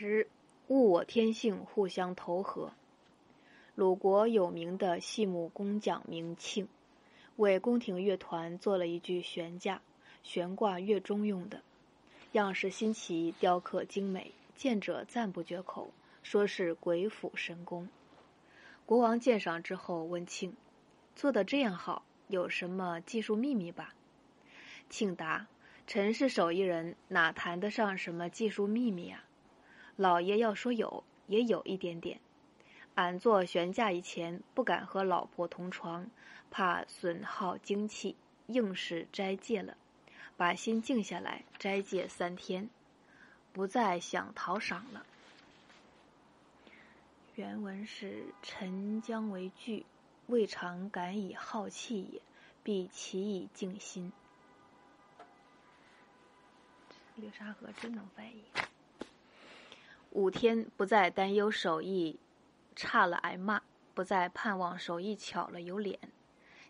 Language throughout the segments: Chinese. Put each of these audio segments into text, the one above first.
十，物我天性互相投合。鲁国有名的细木工匠明庆，为宫廷乐团做了一具悬架，悬挂乐中用的，样式新奇，雕刻精美，见者赞不绝口，说是鬼斧神工。国王鉴赏之后问庆：“做的这样好，有什么技术秘密吧？”庆答：“臣是手艺人，哪谈得上什么技术秘密啊？”老爷要说有，也有一点点。俺做悬架以前，不敢和老婆同床，怕损耗精气，硬是斋戒了。把心静下来，斋戒三天，不再想讨赏了。原文是：“臣将为惧，未尝敢以好气也，必其以静心。”流沙河真能翻译。五天不再担忧手艺差了挨骂，不再盼望手艺巧了有脸。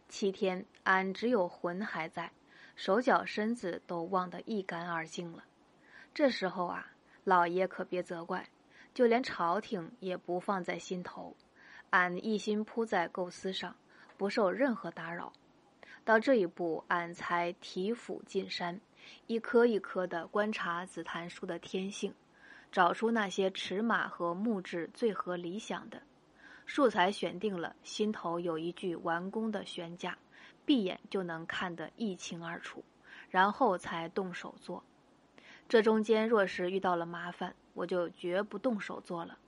七天，俺只有魂还在，手脚身子都忘得一干二净了。这时候啊，老爷可别责怪，就连朝廷也不放在心头。俺一心扑在构思上，不受任何打扰。到这一步，俺才提斧进山，一颗一颗的观察紫檀树的天性。找出那些尺码和木质最合理想的素材，选定了，心头有一具完工的悬架，闭眼就能看得一清二楚，然后才动手做。这中间若是遇到了麻烦，我就绝不动手做了。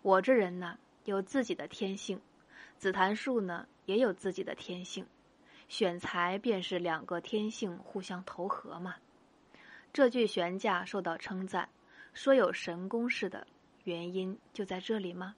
我这人呢，有自己的天性，紫檀树呢也有自己的天性，选材便是两个天性互相投合嘛。这具悬架受到称赞。说有神功似的，原因就在这里吗？